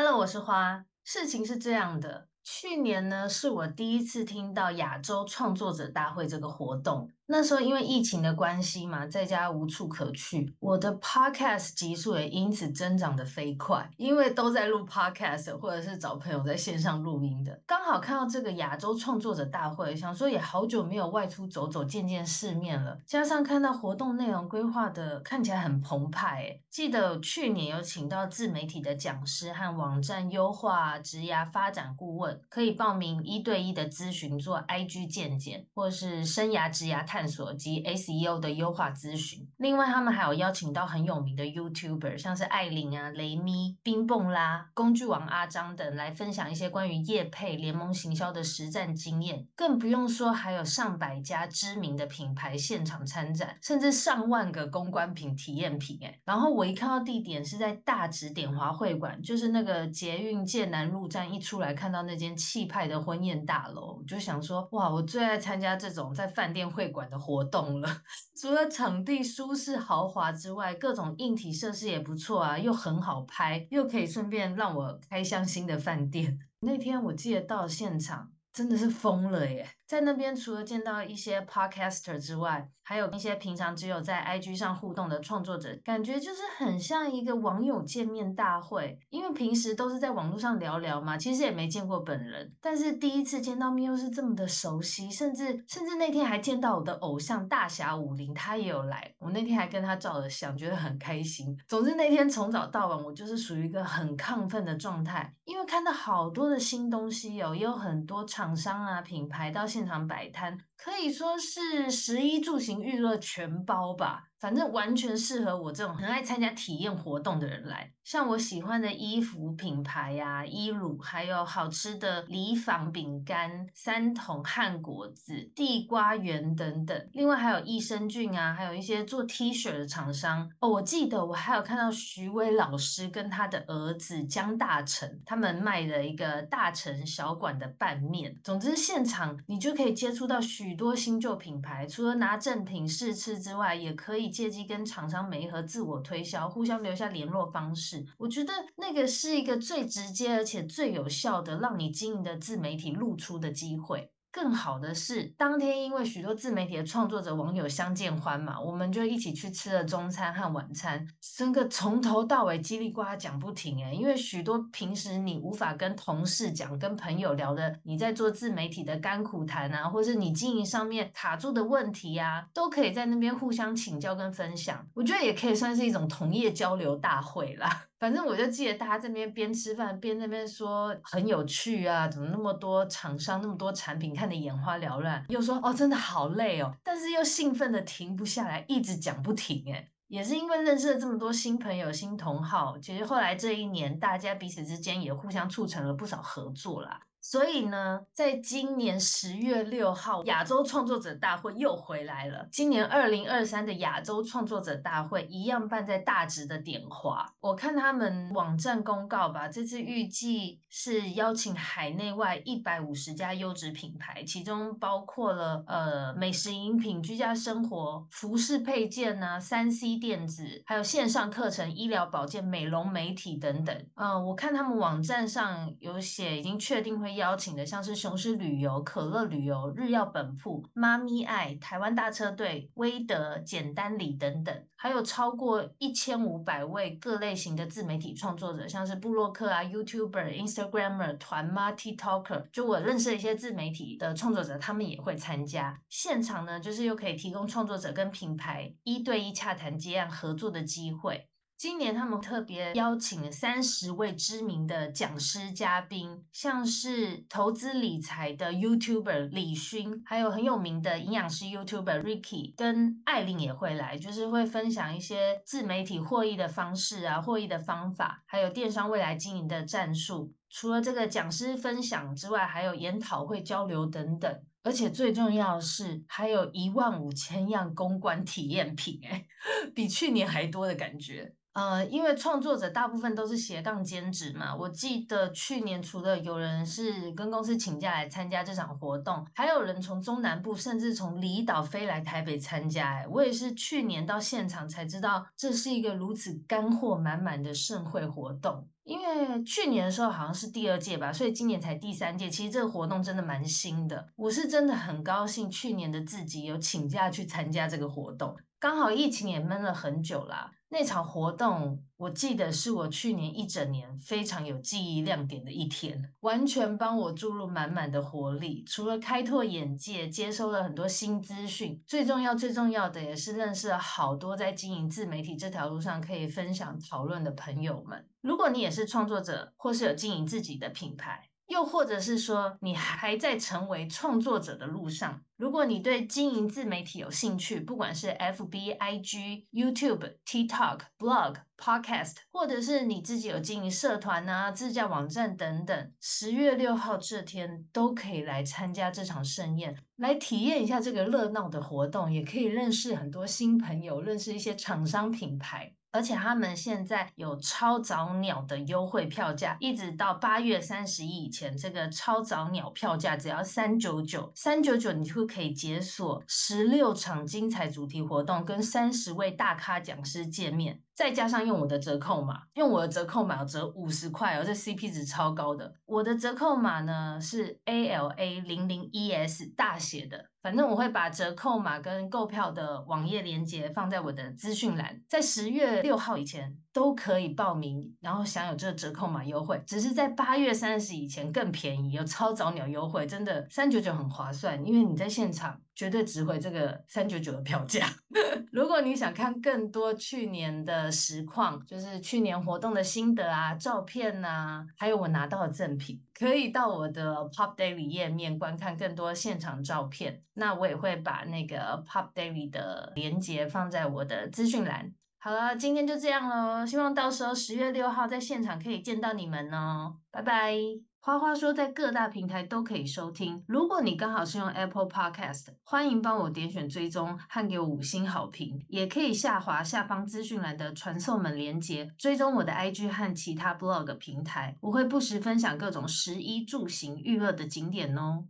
Hello，我是花。事情是这样的，去年呢是我第一次听到亚洲创作者大会这个活动。那时候因为疫情的关系嘛，在家无处可去，我的 podcast 集数也因此增长得飞快，因为都在录 podcast 或者是找朋友在线上录音的。刚好看到这个亚洲创作者大会，想说也好久没有外出走走，见见世面了。加上看到活动内容规划的看起来很澎湃，诶，记得去年有请到自媒体的讲师和网站优化、职涯发展顾问，可以报名一对一的咨询，做 IG 健检或是生涯职涯探。探索及 SEO 的优化咨询。另外，他们还有邀请到很有名的 YouTuber，像是艾琳啊、雷咪、冰蹦啦、工具王阿张等，来分享一些关于业配联盟行销的实战经验。更不用说，还有上百家知名的品牌现场参展，甚至上万个公关品体验品。哎，然后我一看到地点是在大直典华会馆，就是那个捷运界南路站一出来看到那间气派的婚宴大楼，我就想说，哇，我最爱参加这种在饭店会馆的活动了，除了场地舒适豪华之外，各种硬体设施也不错啊，又很好拍，又可以顺便让我开箱新的饭店。那天我记得到现场，真的是疯了耶！在那边除了见到一些 podcaster 之外，还有一些平常只有在 IG 上互动的创作者，感觉就是很像一个网友见面大会。因为平时都是在网络上聊聊嘛，其实也没见过本人，但是第一次见到面又是这么的熟悉，甚至甚至那天还见到我的偶像大侠武林，他也有来。我那天还跟他照了相，觉得很开心。总之那天从早到晚，我就是属于一个很亢奋的状态，因为看到好多的新东西哦，也有很多厂商啊品牌到现现场摆摊。可以说是十一住行娱乐全包吧。反正完全适合我这种很爱参加体验活动的人来，像我喜欢的衣服品牌呀、啊、衣乳，还有好吃的礼坊饼干、三桶汉果子、地瓜圆等等。另外还有益生菌啊，还有一些做 T 恤的厂商哦。我记得我还有看到徐威老师跟他的儿子江大成，他们卖的一个大成小馆的拌面。总之现场你就可以接触到许多新旧品牌，除了拿正品试吃之外，也可以。借机跟厂商媒合自我推销，互相留下联络方式。我觉得那个是一个最直接而且最有效的让你经营的自媒体露出的机会。更好的是，当天因为许多自媒体的创作者网友相见欢嘛，我们就一起去吃了中餐和晚餐，整个从头到尾叽里呱啦讲不停诶，因为许多平时你无法跟同事讲、跟朋友聊的，你在做自媒体的甘苦谈啊，或是你经营上面卡住的问题啊，都可以在那边互相请教跟分享。我觉得也可以算是一种同业交流大会啦。反正我就记得大家这边边吃饭边那边说很有趣啊，怎么那么多厂商那么多产品，看得眼花缭乱，又说哦真的好累哦，但是又兴奋的停不下来，一直讲不停诶。也是因为认识了这么多新朋友、新同好，其实后来这一年大家彼此之间也互相促成了不少合作啦。所以呢，在今年十月六号，亚洲创作者大会又回来了。今年二零二三的亚洲创作者大会一样办在大直的点华。我看他们网站公告吧，这次预计是邀请海内外一百五十家优质品牌，其中包括了呃美食饮品、居家生活、服饰配件呐、三 C 电子，还有线上课程、医疗保健、美容美体等等。嗯、我看他们网站上有写，已经确定会。邀请的像是雄狮旅游、可乐旅游、日曜本铺、妈咪爱、台湾大车队、威德、简单里等等，还有超过一千五百位各类型的自媒体创作者，像是部落客啊、YouTuber、Instagrammer、团妈、TikToker，就我认识的一些自媒体的创作者，他们也会参加。现场呢，就是又可以提供创作者跟品牌一对一洽谈接案合作的机会。今年他们特别邀请了三十位知名的讲师嘉宾，像是投资理财的 YouTuber 李勋，还有很有名的营养师 YouTuber Ricky，跟艾琳也会来，就是会分享一些自媒体获益的方式啊，获益的方法，还有电商未来经营的战术。除了这个讲师分享之外，还有研讨会交流等等，而且最重要的是，还有一万五千样公关体验品，哎，比去年还多的感觉。呃，因为创作者大部分都是斜杠兼职嘛，我记得去年除了有人是跟公司请假来参加这场活动，还有人从中南部甚至从离岛飞来台北参加。哎，我也是去年到现场才知道，这是一个如此干货满满的盛会活动。因为去年的时候好像是第二届吧，所以今年才第三届。其实这个活动真的蛮新的，我是真的很高兴，去年的自己有请假去参加这个活动。刚好疫情也闷了很久啦，那场活动我记得是我去年一整年非常有记忆亮点的一天，完全帮我注入满满的活力。除了开拓眼界，接收了很多新资讯，最重要最重要的也是认识了好多在经营自媒体这条路上可以分享讨论的朋友们。如果你也是创作者，或是有经营自己的品牌。又或者是说，你还在成为创作者的路上。如果你对经营自媒体有兴趣，不管是 FB、IG、YouTube、TikTok、Blog、Podcast，或者是你自己有经营社团啊、自架网站等等，十月六号这天都可以来参加这场盛宴，来体验一下这个热闹的活动，也可以认识很多新朋友，认识一些厂商品牌。而且他们现在有超早鸟的优惠票价，一直到八月三十一以前，这个超早鸟票价只要三九九，三九九你就可以解锁十六场精彩主题活动，跟三十位大咖讲师见面。再加上用我的折扣码，用我的折扣码折五十块，哦这 CP 值超高的。我的折扣码呢是 ALA 零零 ES 大写的，反正我会把折扣码跟购票的网页链接放在我的资讯栏，在十月六号以前都可以报名，然后享有这个折扣码优惠。只是在八月三十以前更便宜，有超早鸟优惠，真的三九九很划算，因为你在现场。绝对值回这个三九九的票价。如果你想看更多去年的实况，就是去年活动的心得啊、照片啊，还有我拿到的赠品，可以到我的 Pop Daily 页面观看更多现场照片。那我也会把那个 Pop Daily 的链接放在我的资讯栏。好了，今天就这样喽，希望到时候十月六号在现场可以见到你们哦，拜拜。花花说，在各大平台都可以收听。如果你刚好是用 Apple Podcast，欢迎帮我点选追踪和给我五星好评。也可以下滑下方资讯栏的传送门连接，追踪我的 IG 和其他 Blog 平台。我会不时分享各种食衣住行娱乐的景点哦。